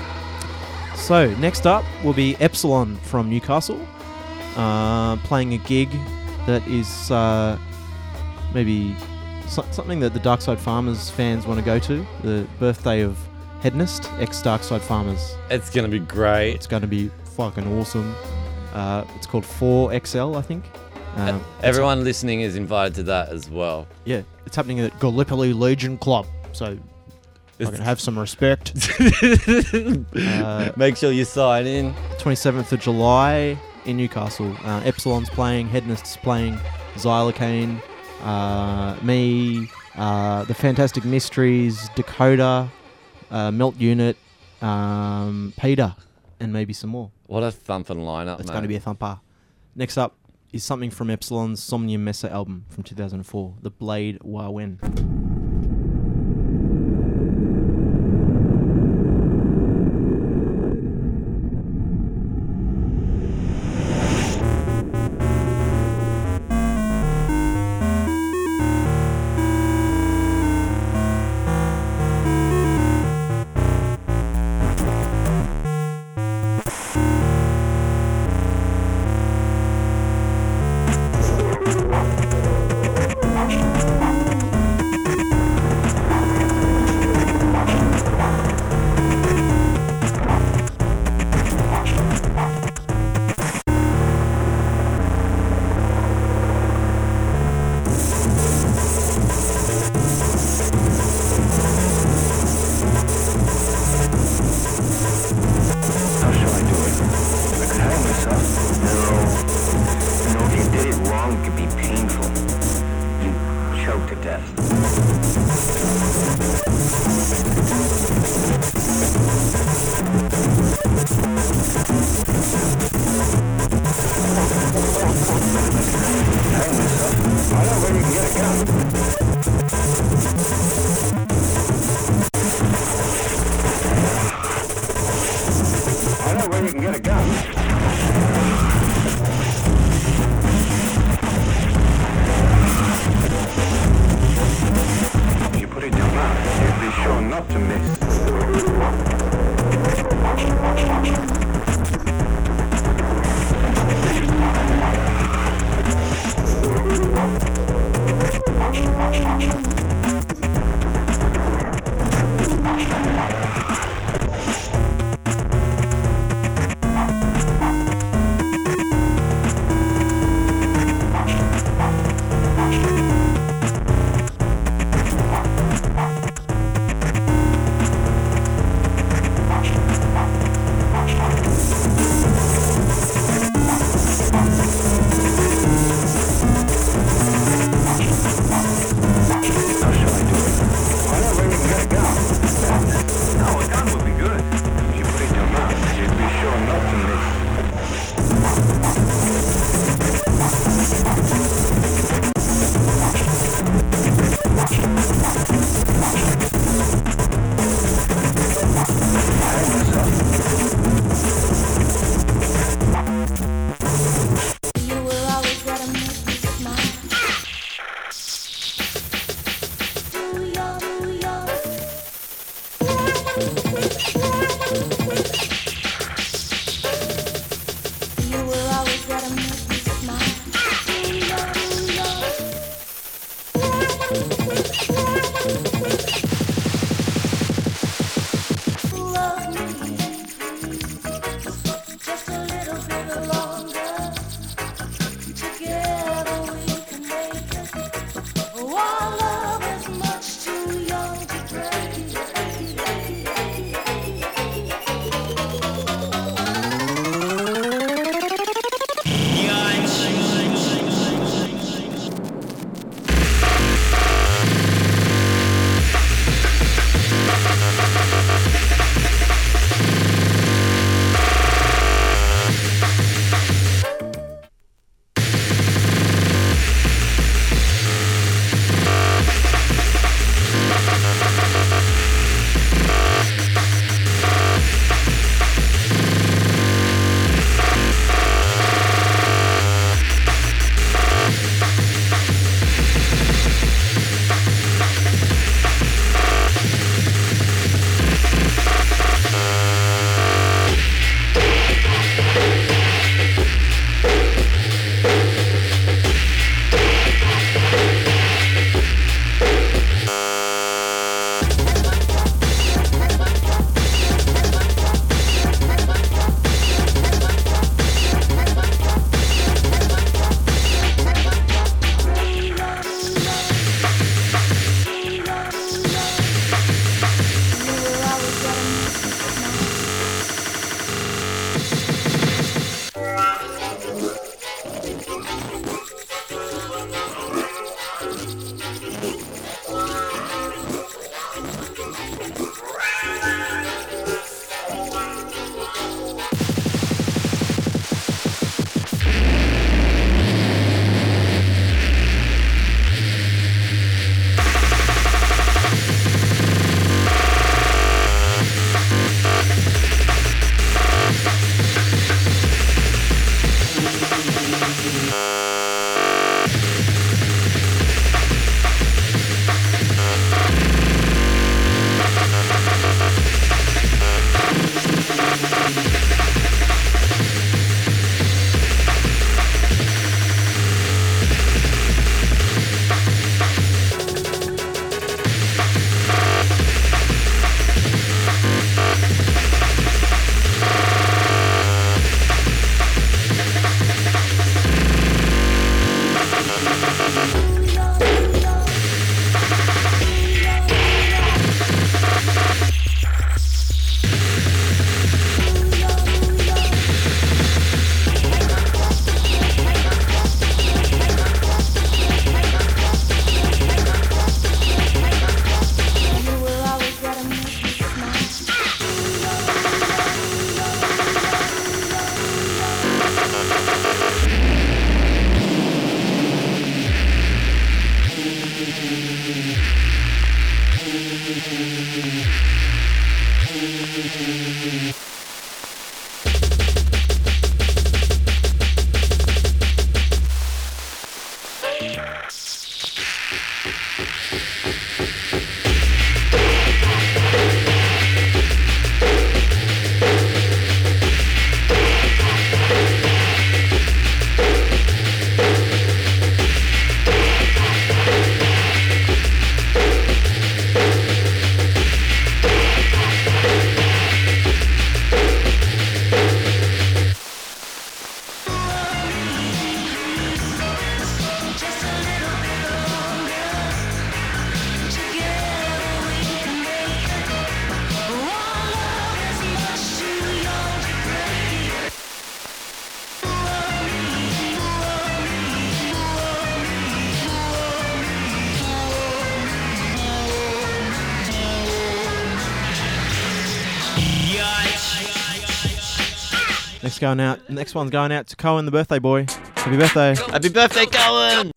[SPEAKER 8] So next up will be Epsilon from Newcastle, uh, playing a gig that is uh, maybe so- something that the Darkside Farmers fans want to go to. The birthday of Hedonist, ex Darkside Farmers.
[SPEAKER 18] It's going to be great.
[SPEAKER 8] It's going to be fucking awesome. Uh, it's called 4XL, I think. Um,
[SPEAKER 18] Everyone listening is invited to that as well.
[SPEAKER 8] yeah, it's happening at Gallipoli Legion Club. So I can have some respect. Uh,
[SPEAKER 18] Make sure you sign in.
[SPEAKER 8] 27th of July in Newcastle. Uh, Epsilon's playing, Hedonist's playing, Xylocaine, uh, me, uh, the Fantastic Mysteries, Dakota, uh, Melt Unit, um, Peter, and maybe some more.
[SPEAKER 18] What a thumping lineup,
[SPEAKER 8] It's
[SPEAKER 18] mate.
[SPEAKER 8] going to be a thumper. Next up is something from Epsilon's Somnium Mesa album from 2004, The Blade
[SPEAKER 19] Wah-wen.
[SPEAKER 8] Next going out. Next one's going out to Cohen, the birthday boy. Happy birthday!
[SPEAKER 9] Happy birthday, Cohen!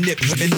[SPEAKER 20] Shot,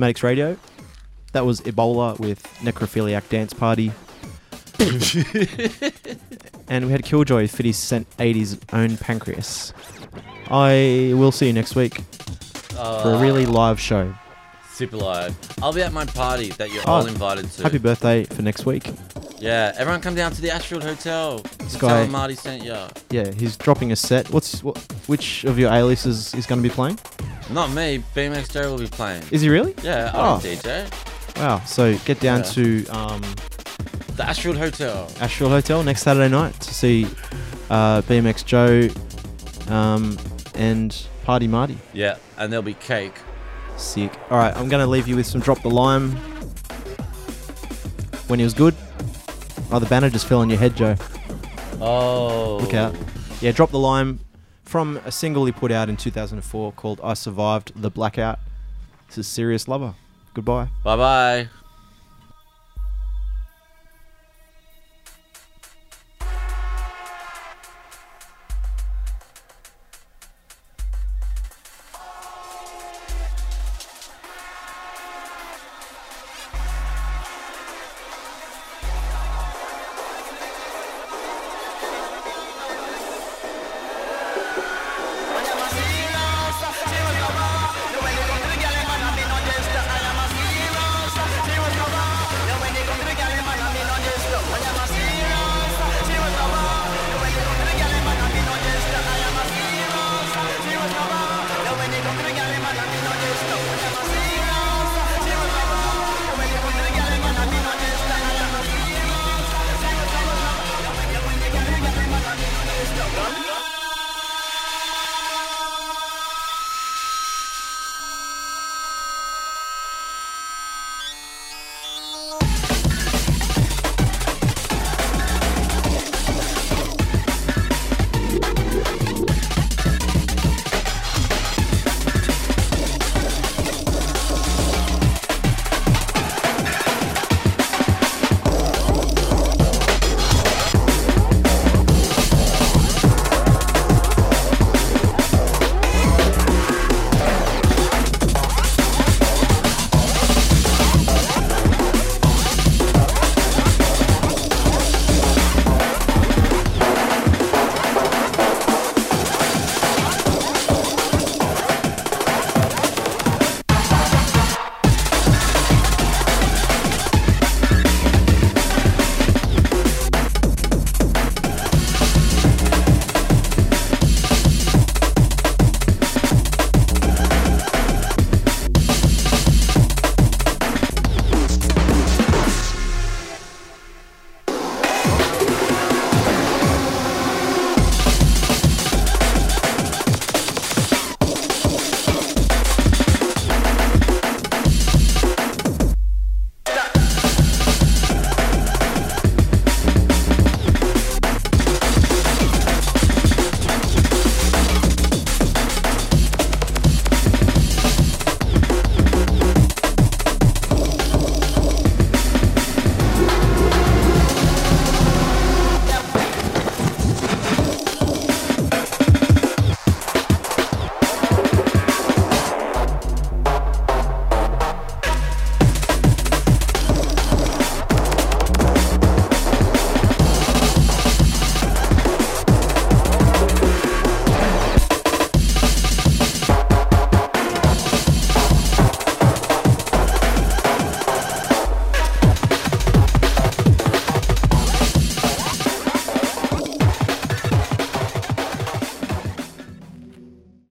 [SPEAKER 9] Whoa.
[SPEAKER 8] Thematics Radio. That was Ebola with Necrophiliac Dance Party. and we had Kill-Joy 50 Cent Ate His own Pancreas. I will see you next week for a really uh, live show.
[SPEAKER 9] Super live. I'll be at my party that you're
[SPEAKER 8] Oh,
[SPEAKER 9] all invited to.
[SPEAKER 8] Happy birthday for next week.
[SPEAKER 9] Yeah, everyone come down to the Ashfield Hotel.
[SPEAKER 8] This guy-
[SPEAKER 9] Marty sent ya.
[SPEAKER 8] Yeah, he's dropping a set. What's what, which of your A-listers is going to be playing?
[SPEAKER 9] Not me. BMX Joe will be playing.
[SPEAKER 8] Is he really?
[SPEAKER 9] Yeah,
[SPEAKER 8] Oh.
[SPEAKER 9] I'm DJ.
[SPEAKER 8] Wow. So get down
[SPEAKER 9] Yeah.
[SPEAKER 8] to um,
[SPEAKER 9] The Ashfield Hotel.
[SPEAKER 8] Ashfield Hotel next Saturday night to see uh, BMX Joe um, and Party Marty.
[SPEAKER 9] Yeah, and there'll be cake.
[SPEAKER 8] Sick. All right, I'm going to leave you with some Drop the Lime. When he was good. Oh, the banner just fell on your head, Joe.
[SPEAKER 9] Oh.
[SPEAKER 8] Look out. Yeah, Drop the Lime from a single he put out in 2004 called I Survived the Blackout. This is Serious Lover. Goodbye.
[SPEAKER 9] Bye bye.